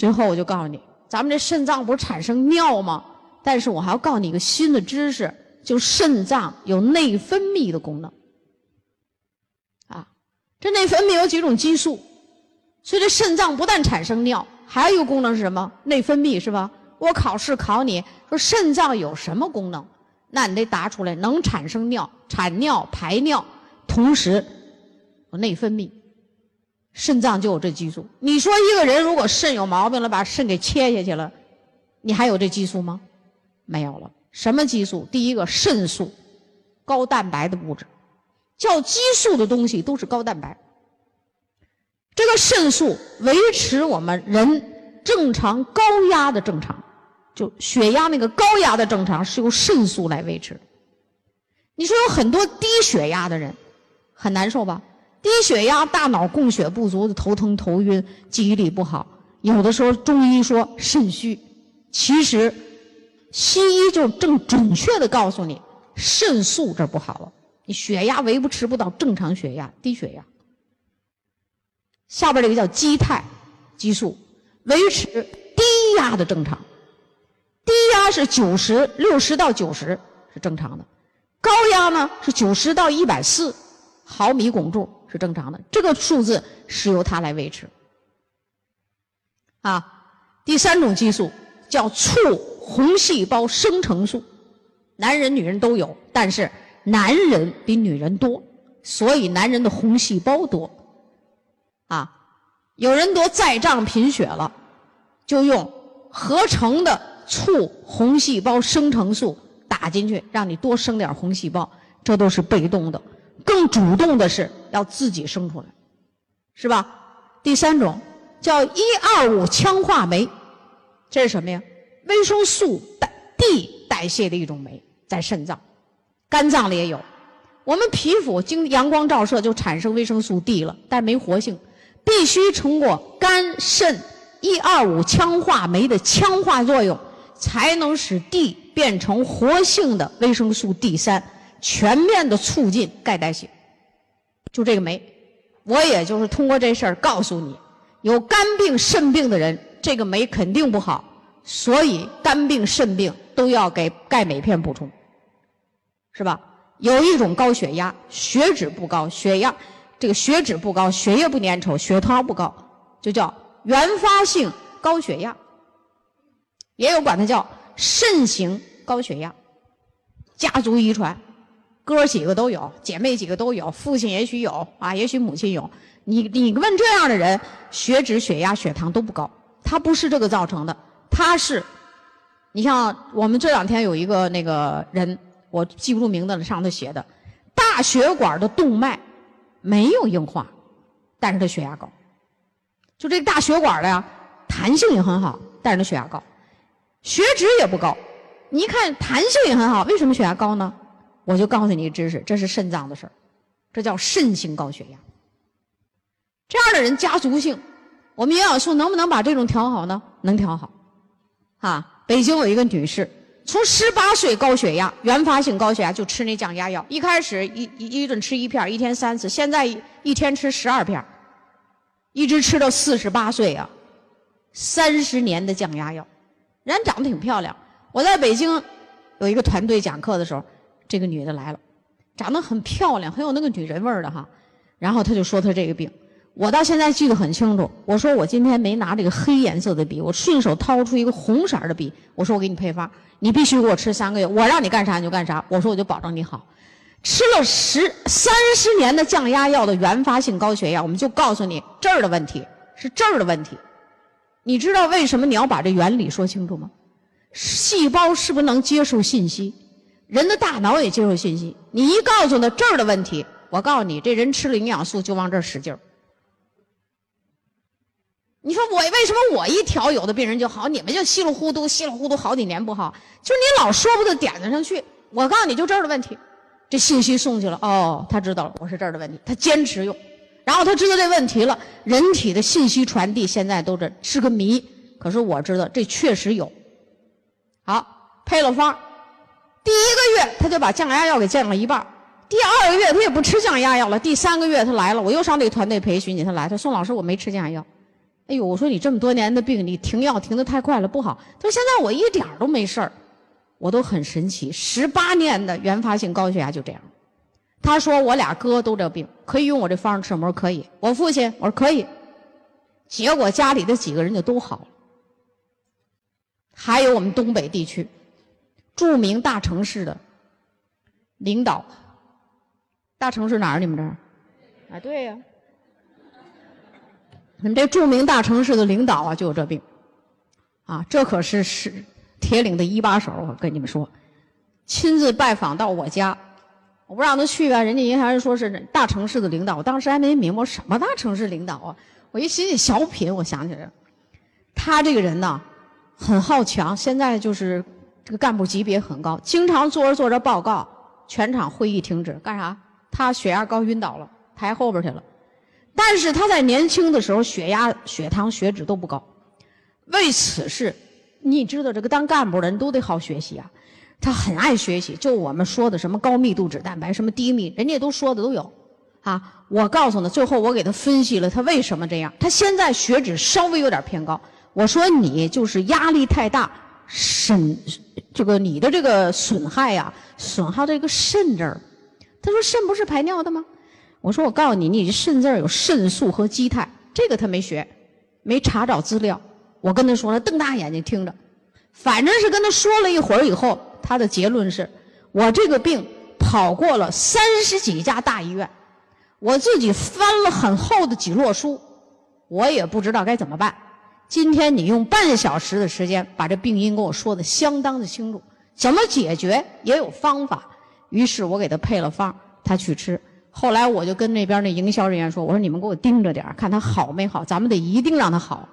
最后我就告诉你，咱们这肾脏不是产生尿吗？但是我还要告诉你一个新的知识，就肾脏有内分泌的功能。啊，这内分泌有几种激素，所以这肾脏不但产生尿，还有一个功能是什么？内分泌是吧？我考试考你说肾脏有什么功能？那你得答出来，能产生尿、产尿、排尿，同时有内分泌。肾脏就有这激素。你说一个人如果肾有毛病了，把肾给切下去了，你还有这激素吗？没有了。什么激素？第一个肾素，高蛋白的物质，叫激素的东西都是高蛋白。这个肾素维持我们人正常高压的正常，就血压那个高压的正常是由肾素来维持。你说有很多低血压的人，很难受吧？低血压，大脑供血不足的，头疼头晕，记忆力不好。有的时候中医说肾虚，其实西医就正准确的告诉你，肾素这不好了，你血压维不持不到正常血压，低血压。下边这个叫肌肽激素，维持低压的正常，低压是九十六十到九十是正常的，高压呢是九十到一百四毫米汞柱。是正常的，这个数字是由它来维持。啊，第三种激素叫促红细胞生成素，男人女人都有，但是男人比女人多，所以男人的红细胞多。啊，有人得再胀贫血了，就用合成的促红细胞生成素打进去，让你多生点红细胞，这都是被动的。更主动的是要自己生出来，是吧？第三种叫一二五羟化酶，这是什么呀？维生素 D 代谢的一种酶，在肾脏、肝脏里也有。我们皮肤经阳光照射就产生维生素 D 了，但没活性，必须通过肝肾一二五羟化酶的羟化作用，才能使 D 变成活性的维生素 D 三。全面的促进钙代谢，就这个酶，我也就是通过这事儿告诉你，有肝病、肾病的人，这个酶肯定不好，所以肝病、肾病都要给钙镁片补充，是吧？有一种高血压，血脂不高，血压这个血脂不高，血液不粘稠，血糖不高，就叫原发性高血压，也有管它叫肾型高血压，家族遗传。哥几个都有，姐妹几个都有，父亲也许有啊，也许母亲有。你你问这样的人，血脂、血压、血糖都不高，他不是这个造成的，他是，你像我们这两天有一个那个人，我记不住名字了，上头写的，大血管的动脉没有硬化，但是他血压高，就这个大血管的呀，弹性也很好，但是他血压高，血脂也不高，你一看弹性也很好，为什么血压高呢？我就告诉你知识，这是肾脏的事儿，这叫肾性高血压。这样的人家族性，我们营养素能不能把这种调好呢？能调好。啊，北京有一个女士，从十八岁高血压，原发性高血压就吃那降压药，一开始一一一顿吃一片，一天三次，现在一天吃十二片，一直吃到四十八岁啊，三十年的降压药，人长得挺漂亮。我在北京有一个团队讲课的时候。这个女的来了，长得很漂亮，很有那个女人味儿的哈。然后她就说她这个病，我到现在记得很清楚。我说我今天没拿这个黑颜色的笔，我顺手掏出一个红色的笔。我说我给你配方，你必须给我吃三个月，我让你干啥你就干啥。我说我就保证你好。吃了十三十年的降压药的原发性高血压，我们就告诉你这儿的问题是这儿的问题。你知道为什么你要把这原理说清楚吗？细胞是不是能接受信息？人的大脑也接受信息，你一告诉他这儿的问题，我告诉你，这人吃了营养素就往这儿使劲儿。你说我为什么我一调有的病人就好，你们就稀里糊涂稀里糊涂好几年不好？就你老说不到点子上去。我告诉你就这儿的问题，这信息送去了，哦，他知道了，我是这儿的问题，他坚持用，然后他知道这问题了。人体的信息传递现在都是是个谜，可是我知道这确实有。好，配了方。他就把降压药给降了一半第二个月他也不吃降压药了，第三个月他来了，我又上这个团队培训去，他来，他说宋老师我没吃降压药，哎呦，我说你这么多年的病，你停药停的太快了，不好。他说现在我一点都没事儿，我都很神奇。十八年的原发性高血压就这样。他说我俩哥都这病，可以用我这方式吃？我说可以。我父亲，我说可以。结果家里的几个人就都好了。还有我们东北地区著名大城市的领导，大城市哪儿？你们这儿？啊，对呀。你们这著名大城市的领导啊，就有这病，啊，这可是是铁岭的一把手。我跟你们说，亲自拜访到我家，我不让他去啊，人家银行人说是大城市的领导，我当时还没明白什么大城市领导啊。我一寻思小品，我想起来了，他这个人呢，很好强，现在就是这个干部级别很高，经常做着做着报告，全场会议停止，干啥？他血压高晕倒了，抬后边去了。但是他在年轻的时候，血压、血糖、血脂都不高。为此事，你知道这个当干部的人都得好学习啊。他很爱学习，就我们说的什么高密度脂蛋白，什么低密，人家都说的都有。啊，我告诉他，最后我给他分析了他为什么这样。他现在血脂稍微有点偏高。我说你就是压力太大，肾这个你的这个损害呀，损耗这个肾这儿。他说肾不是排尿的吗？我说我告诉你，你这肾字儿有肾素和肌肽，这个他没学，没查找资料。我跟他说，了瞪大眼睛听着，反正是跟他说了一会儿以后，他的结论是：我这个病跑过了三十几家大医院，我自己翻了很厚的几摞书，我也不知道该怎么办。今天你用半小时的时间把这病因跟我说的相当的清楚，怎么解决也有方法。于是我给他配了方，他去吃。后来我就跟那边那营销人员说：“我说你们给我盯着点看他好没好，咱们得一定让他好，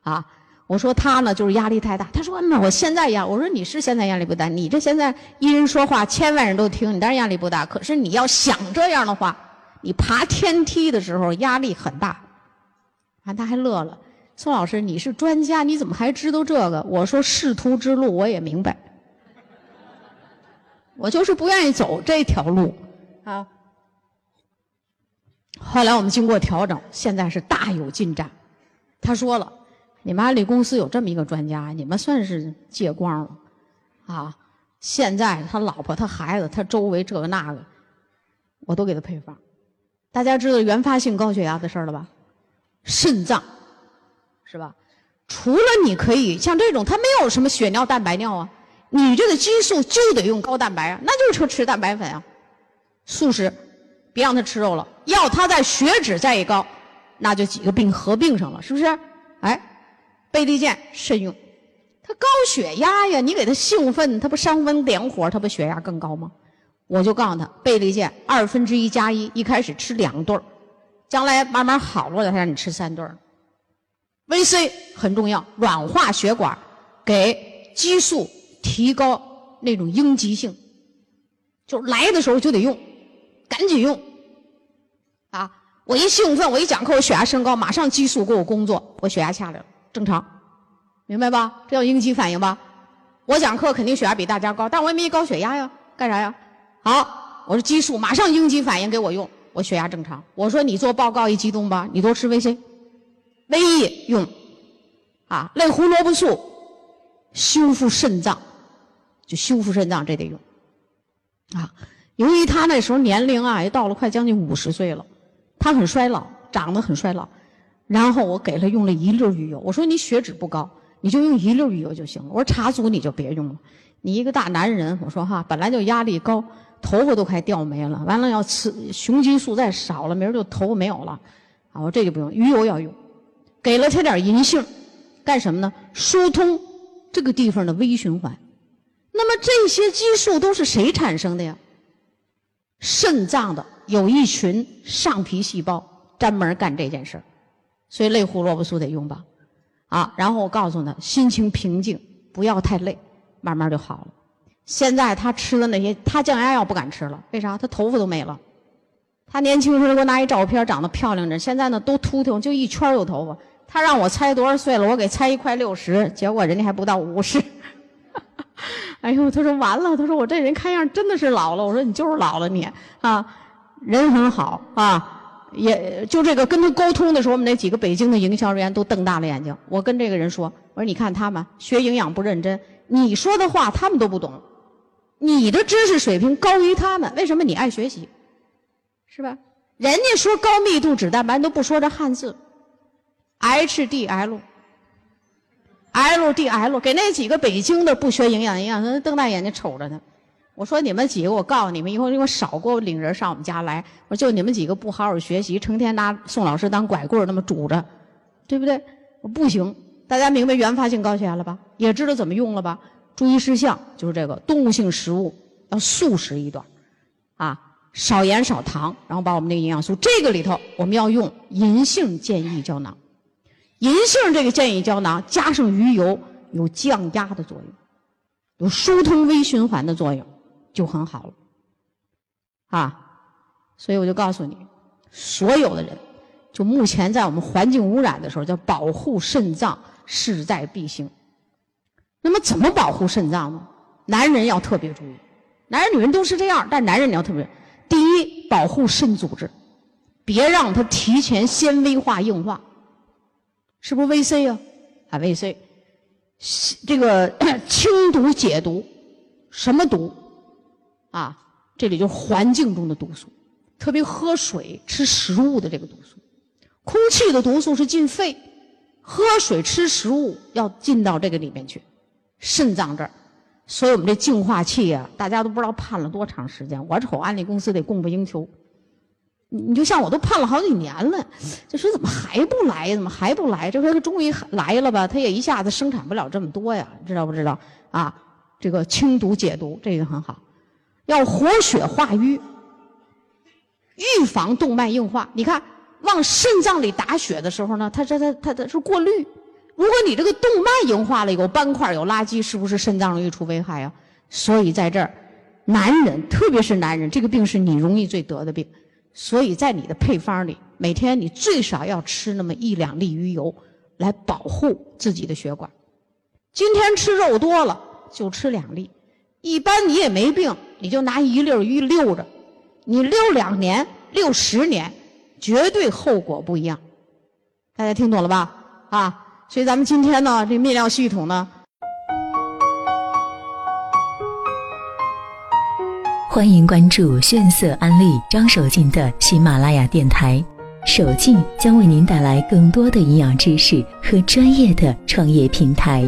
啊！我说他呢就是压力太大。他说：‘那我现在压……我说你是现在压力不大，你这现在一人说话千万人都听，你当然压力不大。可是你要想这样的话，你爬天梯的时候压力很大。’啊，他还乐了。宋老师，你是专家，你怎么还知道这个？我说仕途之路我也明白，我就是不愿意走这条路，啊。”后来我们经过调整，现在是大有进展。他说了：“你们安利公司有这么一个专家，你们算是借光了，啊！现在他老婆、他孩子、他周围这个那个，我都给他配方。大家知道原发性高血压的事儿了吧？肾脏，是吧？除了你可以像这种，他没有什么血尿、蛋白尿啊，你这个激素就得用高蛋白啊，那就是吃蛋白粉啊，素食。”别让他吃肉了，要他在血脂再一高，那就几个病合并上了，是不是？哎，贝利健慎用，他高血压呀，你给他兴奋，他不伤风点火，他不血压更高吗？我就告诉他，贝利健二分之一加一，一开始吃两顿将来慢慢好了，再让你吃三顿 VC 很重要，软化血管，给激素提高那种应急性，就来的时候就得用。赶紧用，啊！我一兴奋，我一讲课，我血压升高，马上激素给我工作，我血压下来了，正常，明白吧？这叫应激反应吧？我讲课肯定血压比大家高，但我也没高血压呀，干啥呀？好，我说激素马上应激反应给我用，我血压正常。我说你做报告一激动吧，你多吃维 C，维 E 用，啊，类胡萝卜素修复肾脏，就修复肾脏这得用，啊。由于他那时候年龄啊，也到了快将近五十岁了，他很衰老，长得很衰老。然后我给他用了一粒鱼油，我说你血脂不高，你就用一粒鱼油就行了。我说茶组你就别用了，你一个大男人，我说哈，本来就压力高，头发都快掉没了，完了要吃雄激素再少了，明儿就头发没有了。啊，我这就不用，鱼油要用。给了他点银杏，干什么呢？疏通这个地方的微循环。那么这些激素都是谁产生的呀？肾脏的有一群上皮细胞专门干这件事儿，所以类胡萝卜素得用吧，啊，然后我告诉他心情平静，不要太累，慢慢就好了。现在他吃的那些，他降压药不敢吃了，为啥？他头发都没了。他年轻时候给我拿一照片，长得漂亮着，现在呢都秃秃，就一圈有头发。他让我猜多少岁了，我给猜一块六十，结果人家还不到五十。哎呦，他说完了，他说我这人看样真的是老了。我说你就是老了你啊，人很好啊，也就这个跟他沟通的时候，我们那几个北京的营销人员都瞪大了眼睛。我跟这个人说：“我说你看他们学营养不认真，你说的话他们都不懂，你的知识水平高于他们，为什么你爱学习？是吧？人家说高密度脂蛋白都不说这汉字，HDL，LDL，给那几个北京的不学营养营养，瞪大眼睛瞅着他。”我说你们几个，我告诉你们，以后你们少给我领人上我们家来。我说就你们几个不好好学习，成天拿宋老师当拐棍那么拄着，对不对？我不行。大家明白原发性高血压了吧？也知道怎么用了吧？注意事项就是这个：动物性食物要素食一段，啊，少盐少糖，然后把我们那个营养素这个里头我们要用银杏健益胶囊。银杏这个健益胶囊加上鱼油，有降压的作用，有疏通微循环的作用。就很好了，啊，所以我就告诉你，所有的人，就目前在我们环境污染的时候，叫保护肾脏势在必行。那么怎么保护肾脏呢？男人要特别注意，男人女人都是这样，但男人你要特别，第一，保护肾组织，别让它提前纤维化硬化，是不是 VC 啊？啊 VC，这个 清毒解毒，什么毒？啊，这里就是环境中的毒素，特别喝水、吃食物的这个毒素，空气的毒素是进肺，喝水、吃食物要进到这个里面去，肾脏这儿，所以我们这净化器啊，大家都不知道盼了多长时间。我瞅安利公司得供不应求，你你就像我都盼了好几年了，就说怎么还不来？怎么还不来？这回终于来了吧？他也一下子生产不了这么多呀，知道不知道？啊，这个清毒解毒这个很好。要活血化瘀，预防动脉硬化。你看，往肾脏里打血的时候呢，它这它它它是过滤。如果你这个动脉硬化了，有斑块、有垃圾，是不是肾脏容易出危害啊？所以在这儿，男人特别是男人，这个病是你容易最得的病。所以在你的配方里，每天你最少要吃那么一两粒鱼油，来保护自己的血管。今天吃肉多了，就吃两粒。一般你也没病，你就拿一粒鱼溜着，你溜两年、溜十年，绝对后果不一样。大家听懂了吧？啊，所以咱们今天呢，这泌尿系统呢，欢迎关注炫色安利张守敬的喜马拉雅电台，守敬将为您带来更多的营养知识和专业的创业平台。